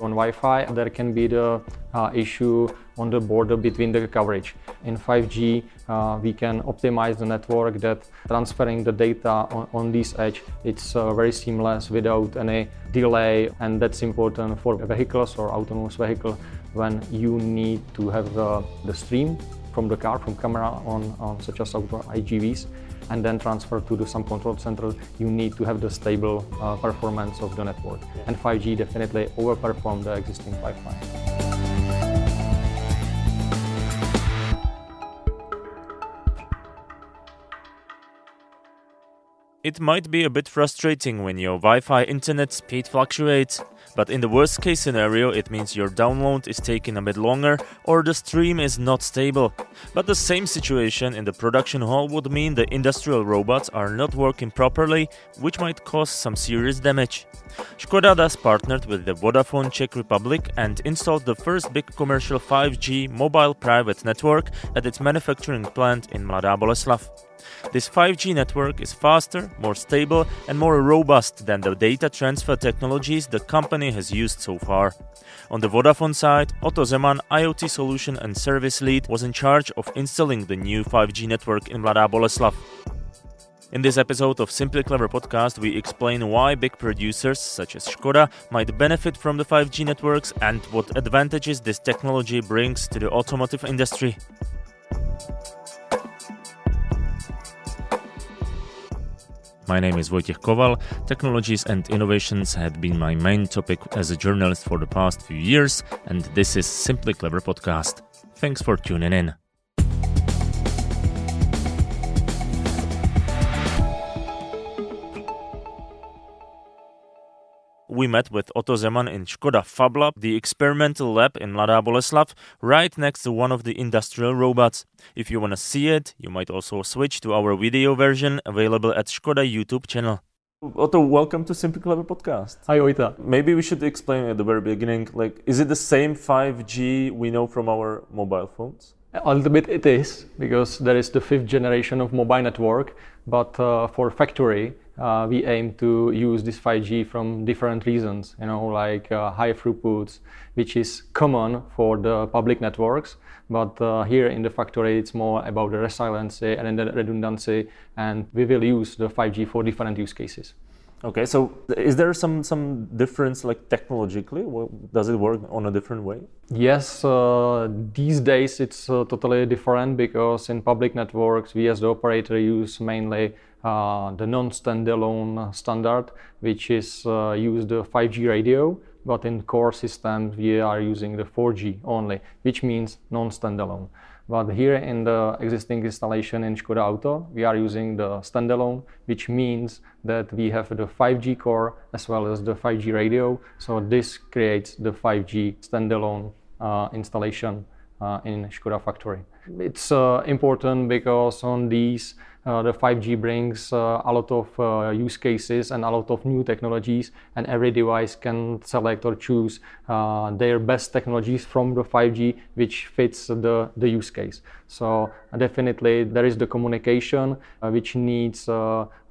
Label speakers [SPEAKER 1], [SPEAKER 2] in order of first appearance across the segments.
[SPEAKER 1] On Wi-Fi, there can be the uh, issue on the border between the coverage. In 5G, uh, we can optimize the network that transferring the data on, on this edge, it's uh, very seamless without any delay, and that's important for vehicles or autonomous vehicle when you need to have the, the stream from the car, from camera on, on such as AGVs and then transfer to the some control center, you need to have the stable uh, performance of the network. And 5G definitely overperform the existing Wi-Fi.
[SPEAKER 2] It might be a bit frustrating when your Wi Fi internet speed fluctuates. But in the worst case scenario, it means your download is taking a bit longer or the stream is not stable. But the same situation in the production hall would mean the industrial robots are not working properly, which might cause some serious damage. Skoda thus partnered with the Vodafone Czech Republic and installed the first big commercial 5G mobile private network at its manufacturing plant in Mladá Boleslav. This 5G network is faster, more stable, and more robust than the data transfer technologies the company has used so far. On the Vodafone side, Otto Zeman, IoT solution and service lead, was in charge of installing the new 5G network in Mladá Boleslav. In this episode of Simply Clever podcast, we explain why big producers such as Skoda might benefit from the 5G networks and what advantages this technology brings to the automotive industry. My name is Wojciech Kowal. Technologies and innovations had been my main topic as a journalist for the past few years, and this is Simply Clever Podcast. Thanks for tuning in. We met with Otto Zeman in Skoda Fab Lab, the experimental lab in Mladá Boleslav, right next to one of the industrial robots. If you want to see it, you might also switch to our video version available at Skoda YouTube channel. Otto, welcome to Simply Clever podcast.
[SPEAKER 1] Hi, Vojta.
[SPEAKER 2] Maybe we should explain at the very beginning, like, is it the same 5G we know from our mobile phones?
[SPEAKER 1] A little bit it is, because there is the fifth generation of mobile network, but uh, for factory, uh, we aim to use this 5G from different reasons, you know, like uh, high throughputs, which is common for the public networks. But uh, here in the factory, it's more about the resiliency and the redundancy, and we will use the 5G for different use cases.
[SPEAKER 2] Okay, so is there some some difference like technologically? Does it work on a different way?
[SPEAKER 1] Yes, uh, these days it's uh, totally different because in public networks we as the operator use mainly uh, the non-standalone standard, which is uh, used the 5G radio, but in core systems we are using the 4G only, which means non-standalone. But here in the existing installation in Skoda Auto, we are using the standalone, which means that we have the 5G core as well as the 5G radio. So this creates the 5G standalone uh, installation uh, in Skoda factory. It's uh, important because on these uh, the 5G brings uh, a lot of use cases and a lot of new technologies, and every device can select or choose their best technologies from the 5G, which fits the, the use case. So definitely there is the communication, which needs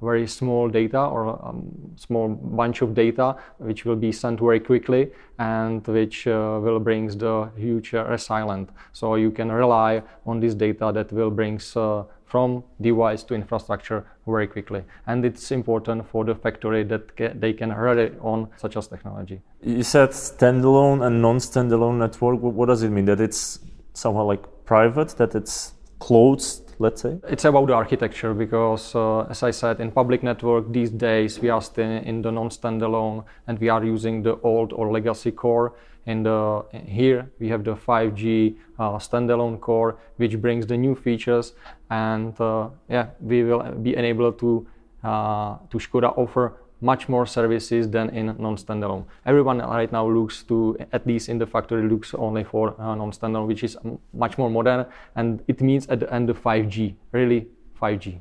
[SPEAKER 1] very small data or um, small bunch of data, which will be sent very quickly and which uh, will brings the huge uh, resilient. So you can rely on this data that will bring uh, from device to infrastructure very quickly. And it's important for the factory that ca- they can rely on such as technology.
[SPEAKER 2] You said standalone and non-standalone network. What does it mean? That it's somehow like private, that it's closed, let's say?
[SPEAKER 1] It's about the architecture because, uh, as I said, in public network these days we are still in the non-standalone and we are using the old or legacy core and uh, here we have the 5G uh, standalone core, which brings the new features. And uh, yeah, we will be enabled to uh, to Skoda offer much more services than in non-standalone. Everyone right now looks to, at least in the factory, looks only for uh, non-standalone, which is much more modern, and it means at the end of 5G, really 5G.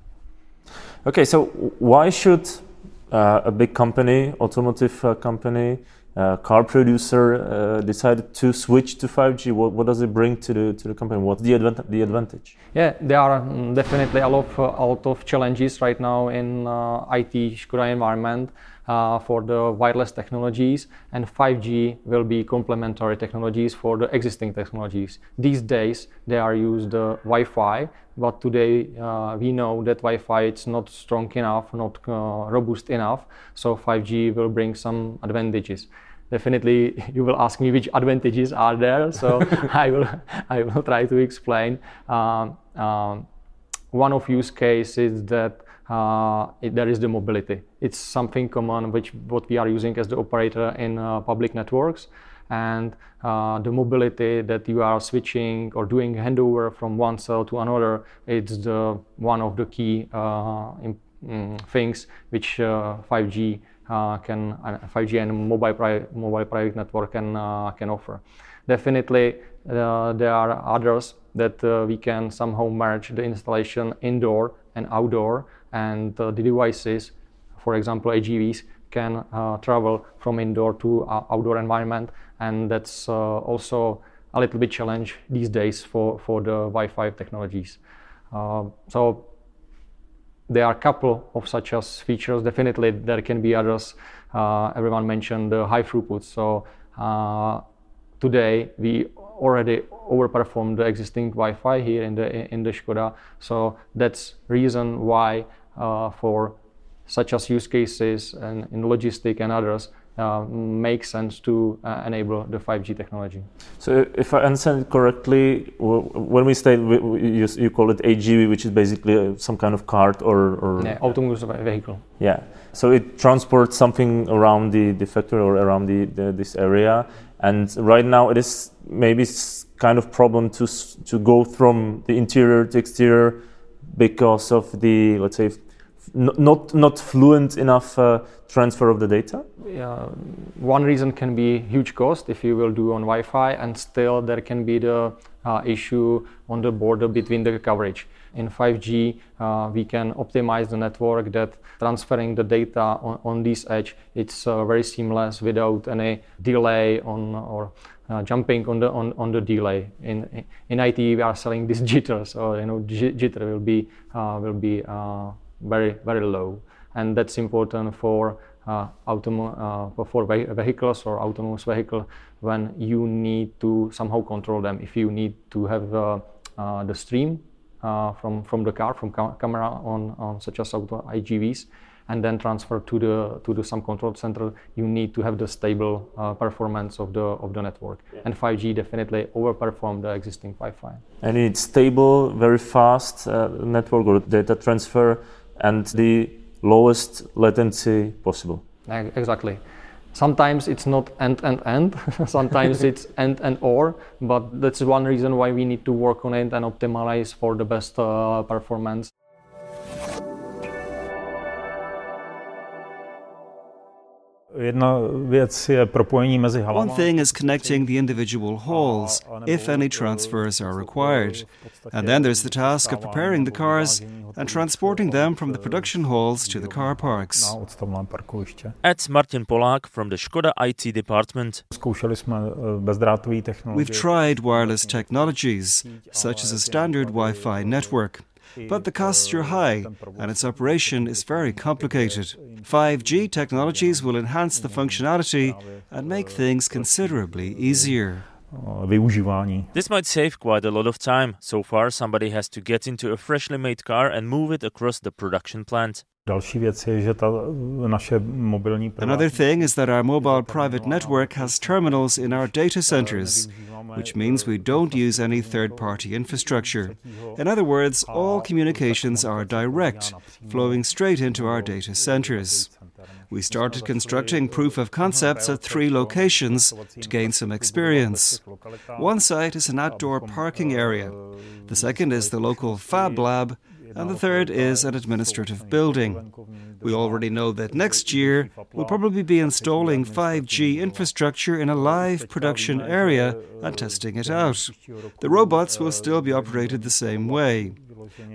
[SPEAKER 2] Okay, so why should uh, a big company, automotive company, uh, car producer uh, decided to switch to 5G? What, what, does it bring to the to the company? What's the, advan- the advantage?
[SPEAKER 1] Yeah, there are mm, definitely a lot of, a lot of challenges right now in uh, IT Skoda environment. Uh, for the wireless technologies, and 5G will be complementary technologies for the existing technologies. These days, they are used uh, Wi-Fi, but today uh, we know that Wi-Fi is not strong enough, not uh, robust enough. So 5G will bring some advantages definitely you will ask me which advantages are there so i will i will try to explain um, um, one of use case is that it, there is the mobility. It's something common which what we are using as the operator in uh, public networks, and uh, the mobility that you are switching or doing handover from one cell to another. It's the one of the key uh, in, mm, things which 5G uh, uh, can 5G and mobile pri- mobile private network can can offer. Definitely, there are others that we can somehow merge the installation indoor and outdoor and uh, the devices, for example, AGVs, can uh, travel from indoor to uh, outdoor environment, and that's also a little bit challenge these days for, for the Wi-Fi technologies. so there are a couple of such as features. Definitely, there can be others. Uh, everyone mentioned the high throughput. So uh, today we already overperform the existing Wi-Fi here in the in the Skoda. So that's reason why uh, for such as use cases and in logistic and others uh, make sense to uh, enable the 5G technology.
[SPEAKER 2] So, if I understand correctly, when we say you, you call it AGV, which is basically some kind of cart or, or
[SPEAKER 1] yeah, autonomous vehicle.
[SPEAKER 2] Yeah. So it transports something around the, the factory or around the, the, this area, and right now it is maybe kind of problem to to go from the interior to exterior because of the let's say not not fluent enough uh, transfer of the data?
[SPEAKER 1] Yeah, one reason can be huge cost if you will do on Wi-Fi, and still there can be the uh, issue on the border between the coverage. In 5G, uh, we can optimize the network that transferring the data on, on this edge, it's uh, very seamless without any delay on or uh, jumping on the on, on the delay. In in IT, we are selling this jitter, so you know jitter will be uh, will be uh, very very low, and that's important for uh, uh, for vehicles or autonomous vehicle when you need to somehow control them. If you need to have uh, the stream from from the car from ca- camera on, on such as auto AGVs and then transfer to the to the some control center. You need to have the stable uh, performance of the of the network. Yeah. and 5g definitely overperform the existing wi-fi
[SPEAKER 2] and it's stable very fast uh, network or data transfer and the lowest latency possible.
[SPEAKER 1] Exactly sometimes it's not and and and, sometimes it's and and or but that's one reason why we need to work on it and optimize for the best uh, performance
[SPEAKER 3] One thing is connecting the individual halls, if any transfers are required. And then there's the task of preparing the cars and transporting them from the production halls to the car parks.
[SPEAKER 2] At Martin Polák from the Skoda IT department.
[SPEAKER 3] We've tried wireless technologies, such as a standard Wi Fi network. But the costs are high and its operation is very complicated. 5G technologies will enhance the functionality and make things considerably easier.
[SPEAKER 2] Uh, this might save quite a lot of time. So far, somebody has to get into a freshly made car and move it across the production plant.
[SPEAKER 3] Another thing is that our mobile private network has terminals in our data centers, which means we don't use any third party infrastructure. In other words, all communications are direct, flowing straight into our data centers. We started constructing proof of concepts at three locations to gain some experience. One site is an outdoor parking area, the second is the local Fab Lab and the third is an administrative building. We already know that next year we'll probably be installing 5G infrastructure in a live production area and testing it out. The robots will still be operated the same way.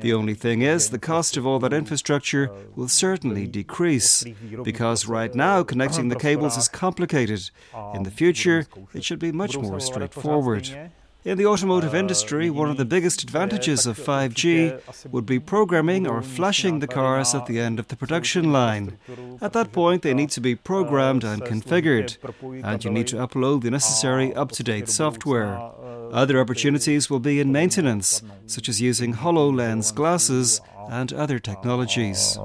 [SPEAKER 3] The only thing is, the cost of all that infrastructure will certainly decrease, because right now connecting the cables is complicated. In the future, it should be much more straightforward. In the automotive industry, one of the biggest advantages of 5G would be programming or flashing the cars at the end of the production line. At that point, they need to be programmed and configured, and you need to upload the necessary up to date software. Other opportunities will be in maintenance, such as using HoloLens glasses and other technologies.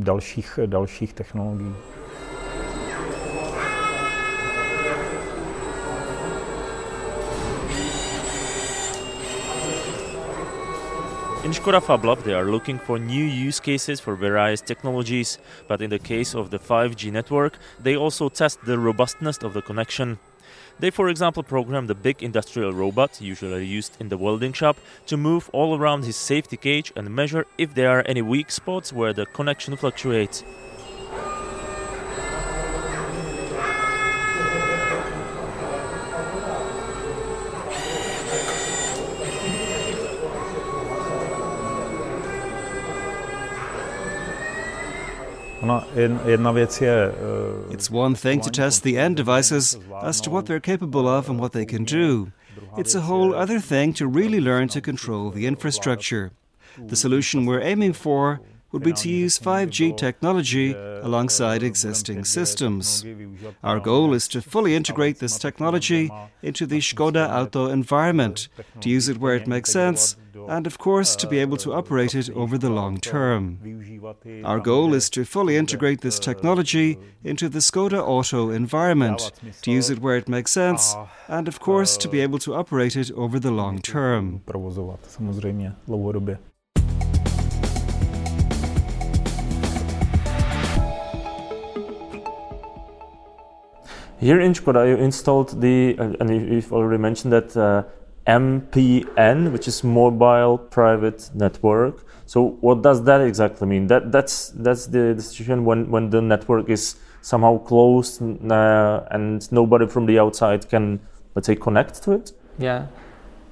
[SPEAKER 4] Dalších, dalších technologií.
[SPEAKER 2] In Skoda FabLab, they are looking for new use cases for various technologies, but in the case of the 5G network, they also test the robustness of the connection. They, for example, program the big industrial robot, usually used in the welding shop, to move all around his safety cage and measure if there are any weak spots where the connection fluctuates.
[SPEAKER 3] It's one thing to test the end devices as to what they're capable of and what they can do. It's a whole other thing to really learn to control the infrastructure. The solution we're aiming for would be to use 5G technology alongside existing systems. Our goal is to fully integrate this technology into the Skoda Auto environment, to use it where it makes sense, and of course to be able to operate it over the long term. Our goal is to fully integrate this technology into the Skoda Auto environment, to use it where it makes sense, and of course to be able to operate it over the long term.
[SPEAKER 2] Here in Skoda, you installed the, and you've already mentioned that uh, MPN, which is Mobile Private Network. So, what does that exactly mean? That that's that's the, the situation when when the network is somehow closed uh, and nobody from the outside can, let's say, connect to it.
[SPEAKER 1] Yeah.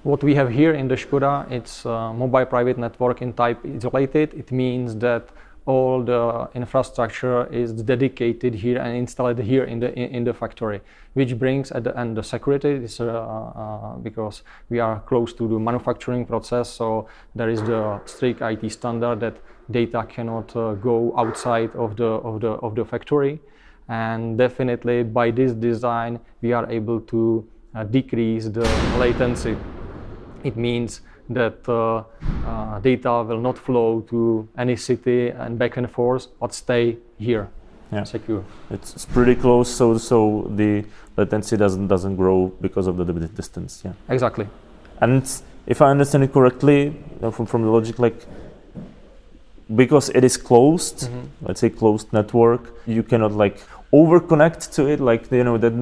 [SPEAKER 1] What we have here in the Skoda, it's mobile private network in type isolated. It means that all the infrastructure is dedicated here and installed here in the in, in the factory, which brings at the end the security is uh, uh, because we are close to the manufacturing process, so there is the strict IT standard that data cannot uh, go outside of the of the of the factory, and definitely by this design we are able to uh, decrease the latency. It means that uh, uh, data will not flow to any city and back and forth, but stay here, yeah. secure.
[SPEAKER 2] It's, it's pretty close, so so the latency doesn't doesn't grow because of the distance. Yeah,
[SPEAKER 1] exactly.
[SPEAKER 2] And if I understand it correctly, from from the logic, like because it is closed, mm-hmm. let's say closed network, you cannot like over connect to it like you know that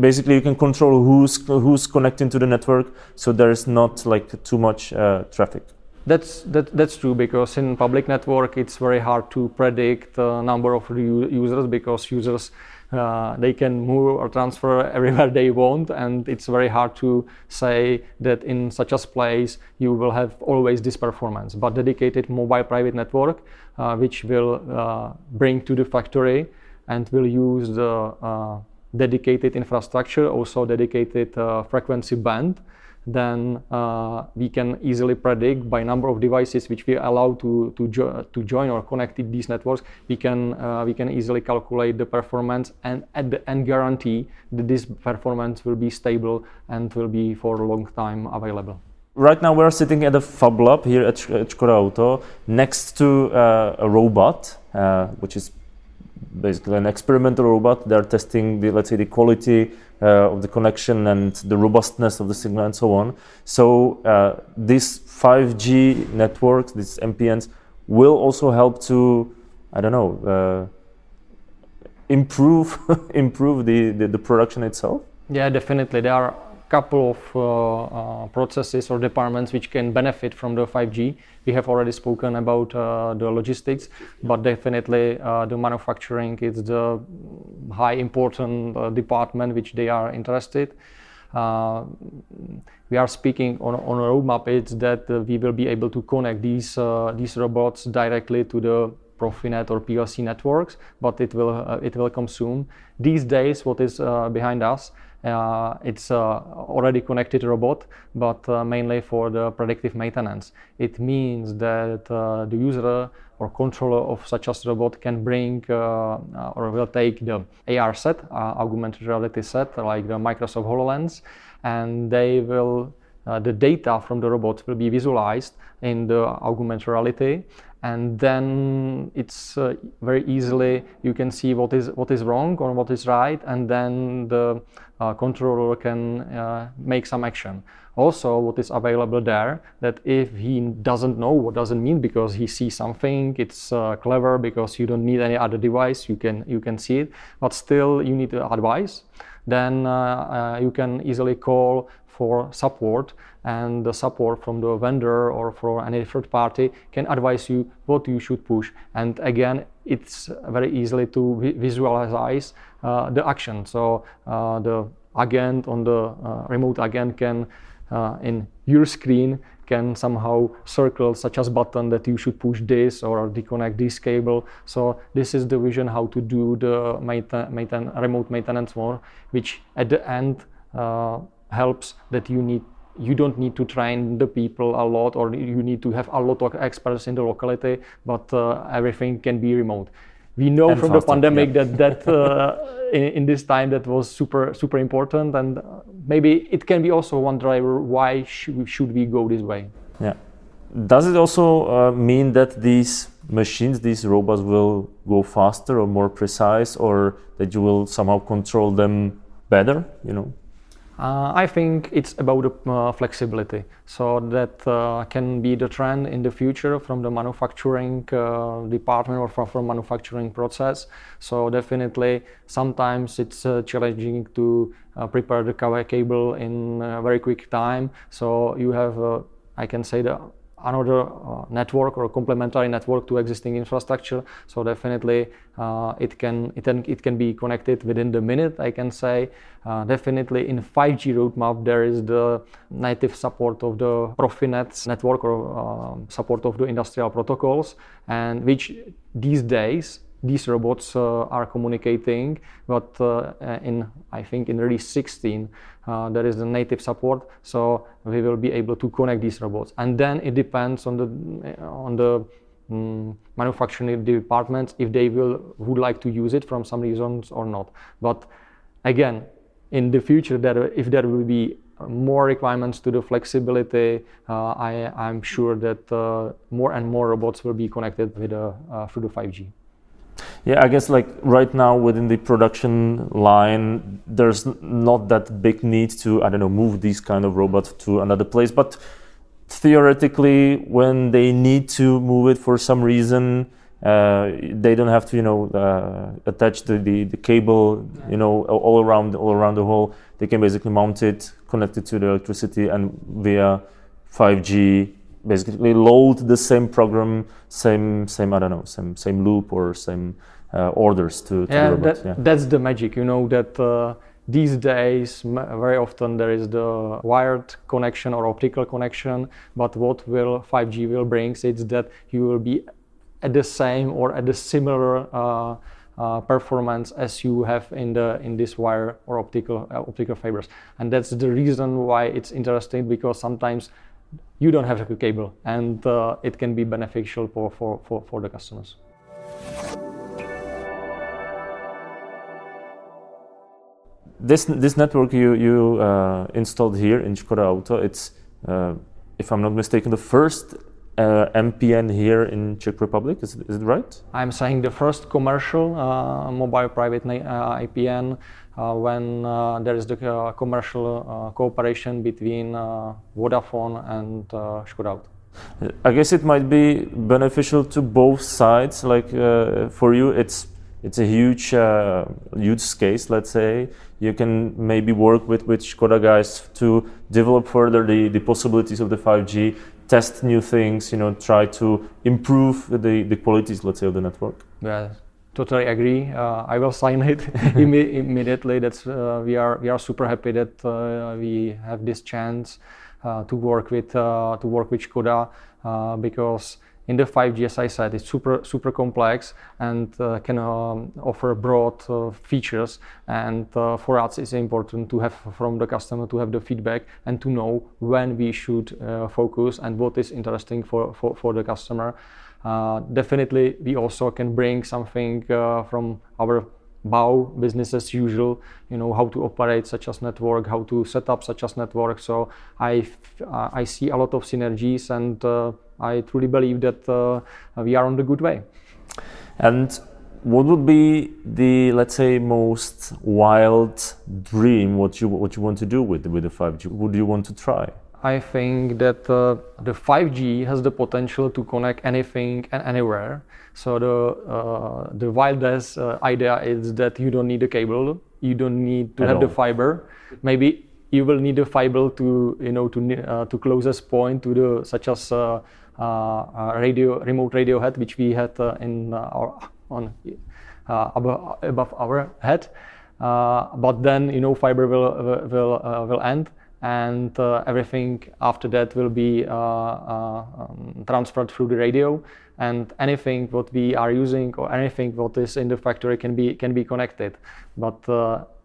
[SPEAKER 2] basically you can control who's who's connecting to the network so there's not like too much uh, traffic.
[SPEAKER 1] That's that, that's true because in public network it's very hard to predict the number of users because users uh, they can move or transfer everywhere they want and it's very hard to say that in such a place you will have always this performance. But dedicated mobile private network uh, which will uh, bring to the factory and will use the uh, dedicated infrastructure, also dedicated uh, frequency band, then uh, we can easily predict by number of devices which we allow to to, jo- to join or connect these networks. We can uh, we can easily calculate the performance and at the guarantee that this performance will be stable and will be for a long time available.
[SPEAKER 2] Right now we're sitting at a Fab Lab here at, at Skoda Auto next to uh, a robot, uh, which is basically an experimental robot. They're testing the let's say the quality uh, of the connection and the robustness of the signal and so on. So uh, these 5G networks, these MPNs, will also help to I don't know uh, improve improve the, the, the production itself.
[SPEAKER 1] Yeah, definitely. There are couple of uh, uh, processes or departments which can benefit from the 5G. We have already spoken about uh, the logistics, but definitely the manufacturing is the high important department which they are interested. uh, we are speaking on, on a roadmap, it's that uh, we will be able to connect these uh, these robots directly to the Profinet or PLC networks, but it will it will come soon. These days, what is behind us, uh, it's already connected robot, but mainly for the predictive maintenance. It means that the user or controller of such a robot can bring uh, or will take the AR set, uh, augmented reality set, like the Microsoft HoloLens, and they will uh, the data from the robot will be visualized in the augmented reality and then it's uh, very easily you can see what is what is wrong or what is right and then the uh, controller can uh, make some action. Also what is available there that if he doesn't know what doesn't mean because he sees something it's uh, clever because you don't need any other device you can you can see it. But still you need advice. Then uh, uh, you can easily call for support and the support from the vendor or for any third party can advise you what you should push and again it's very easily to visualize uh, the action so uh, the agent on the uh, remote agent can uh, in your screen can somehow circle such as button that you should push this or disconnect this cable. So this is the vision how to do the mainten remote maintenance more, which at the end uh, helps that you need you don't need to train the people a lot or you need to have a lot of experts in the locality, but uh, everything can be remote. We know and from faster, the pandemic yeah. that that uh, in, in, this time that was super super important, and maybe it can be also one driver why sh- should we go this way.
[SPEAKER 2] Yeah. Does it also uh, mean that these machines, these robots, will go faster or more precise, or that you will somehow control them better? You know.
[SPEAKER 1] Uh, I think it's about uh, flexibility. So that uh, can be the trend in the future from the manufacturing uh, department or from, from manufacturing process. So definitely, sometimes it's uh, challenging to uh, prepare the cable in a very quick time. So you have, I can say, the another uh, network or complementary network to existing infrastructure. So definitely uh, it can it can it can be connected within the minute. I can say uh, definitely in 5G roadmap there is the native support of the Profinet network or um, support of the industrial protocols, and which these days these robots uh, are communicating, but uh, in I think in release 16 uh, there is the native support, so we will be able to connect these robots. And then it depends on the on the um, manufacturing departments if they will would like to use it from some reasons or not. But again, in the future, there if there will be more requirements to the flexibility, uh, I, I'm sure that uh, more and more robots will be connected with uh, through the 5G.
[SPEAKER 2] Yeah, I guess like right now within the production line, there's not that big need to I don't know move these kind of robots to another place, but theoretically, when they need to move it for some reason, uh, they don't have to you know uh, attach the, the, the, cable you know all around all around the hole. They can basically mount it, connect it to the electricity, and via 5G basically load the same program, same same I don't know, same same loop or same uh, orders to, to
[SPEAKER 1] yeah, the robot. That, yeah, that's the magic. You know that uh, these days very often there is the wired connection or optical connection. But what will 5G will bring is that you will be at the same or at the similar. Uh, uh, performance as you have in the in this wire or optical uh, optical fibers and that's the reason why it's interesting because sometimes you don't have a cable and uh, it can be beneficial for, for, for, for the customers.
[SPEAKER 2] This, this network you, you uh, installed here in Skoda Auto, it's, uh, if I'm not mistaken, the first uh, MPN here in Czech Republic. Is, is it right?
[SPEAKER 1] I'm saying the first commercial uh, mobile private uh, IPN when uh, there is the uh, commercial cooperation between Vodafone and Skoda.
[SPEAKER 2] I guess it might be beneficial to both sides. Like for you, it's it's a huge uh, huge case let's say you can maybe work with with Skoda guys to develop further the, the possibilities of the 5G test new things you know try to improve the the qualities let's say of the network
[SPEAKER 1] yeah totally agree. Uh, I will sign it imme- immediately. That's uh, we are we are super happy that uh, we have this chance uh, to work with uh, to work with Skoda uh, because in the 5G, as I said, it's super super complex and can um, offer broad features. And for us, it's important to have from the customer to have the feedback and to know when we should focus and what is interesting for for, for the customer. Uh, definitely, we also can bring something uh, from our BAU business as usual. You know how to operate such as network, how to set up such as network. So I uh, I see a lot of synergies, and uh, I truly believe that uh, we are on the good way.
[SPEAKER 2] And what would be the let's say most wild dream? What you what you want to do with with the 5G? What do you want to try?
[SPEAKER 1] I think that uh, the 5G has the potential to connect anything and anywhere. So the uh, the wildest uh, idea is that you don't need a cable, you don't need to At have all. the fiber. Maybe you will need a fiber to you know to uh, to closest point to the such as uh, uh, radio remote radio head which we had in our on above, above our head. but then you know fiber will will will end and uh, everything after that will be uh, uh, um, transferred through the radio and anything what we are using or anything what is in the factory can be can be connected but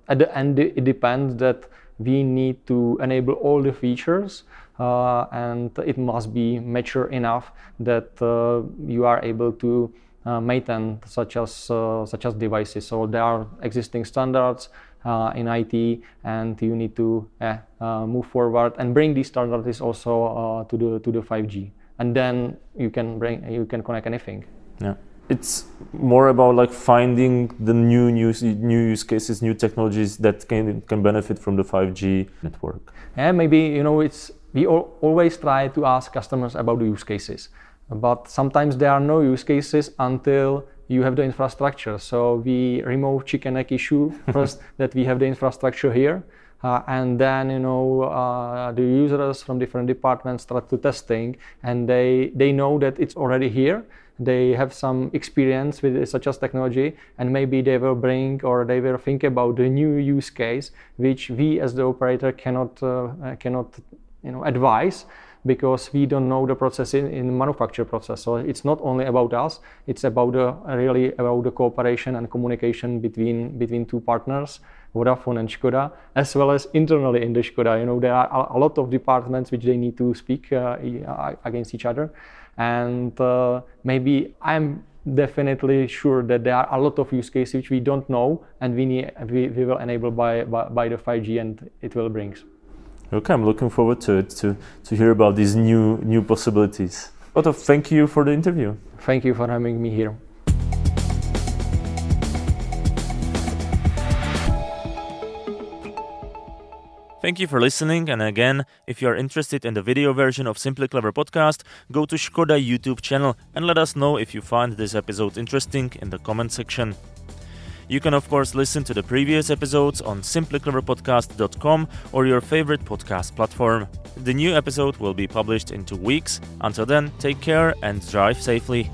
[SPEAKER 1] at the end it depends that we need to enable all the features uh, and it must be mature enough that uh, you are able to uh, maintain such as such as devices. So there are existing standards uh, in IT, and you need to uh, move forward and bring these standards also uh, to the to the 5G, and then you can bring you can connect anything.
[SPEAKER 2] Yeah it's more about like finding the new new new use cases, new technologies that can can benefit from the 5G network.
[SPEAKER 1] Yeah, maybe you know it's we all, always try to ask customers about the use cases, but sometimes there are no use cases until you have the infrastructure. So we remove chicken egg issue first that we have the infrastructure here. Uh, and then you know uh, the users from different departments start to testing and they they know that it's already here they have some experience with such as technology and maybe they will bring or they will think about the new use case which we as the operator cannot uh, cannot you know advise because we don't know the process in, in manufacture process. So it's not only about us; it's about really about the cooperation and communication between between two partners, Vodafone and Skoda, as well as internally in the Skoda. You know, there are a lot of departments which they need to speak uh, against each other, and uh, maybe I'm definitely sure that there are a lot of use cases which we don't know and we, need, we, we will enable by, by, by the 5G and it will bring.
[SPEAKER 2] Okay, I'm looking forward to it to to hear about these new new possibilities. Otto, thank you for the interview.
[SPEAKER 1] Thank you for having me here.
[SPEAKER 2] Thank you for listening. And again, if you are interested in the video version of Simply Clever podcast, go to Skoda YouTube channel and let us know if you find this episode interesting in the comment section. You can, of course, listen to the previous episodes on simplycleverpodcast.com or your favorite podcast platform. The new episode will be published in two weeks. Until then, take care and drive safely.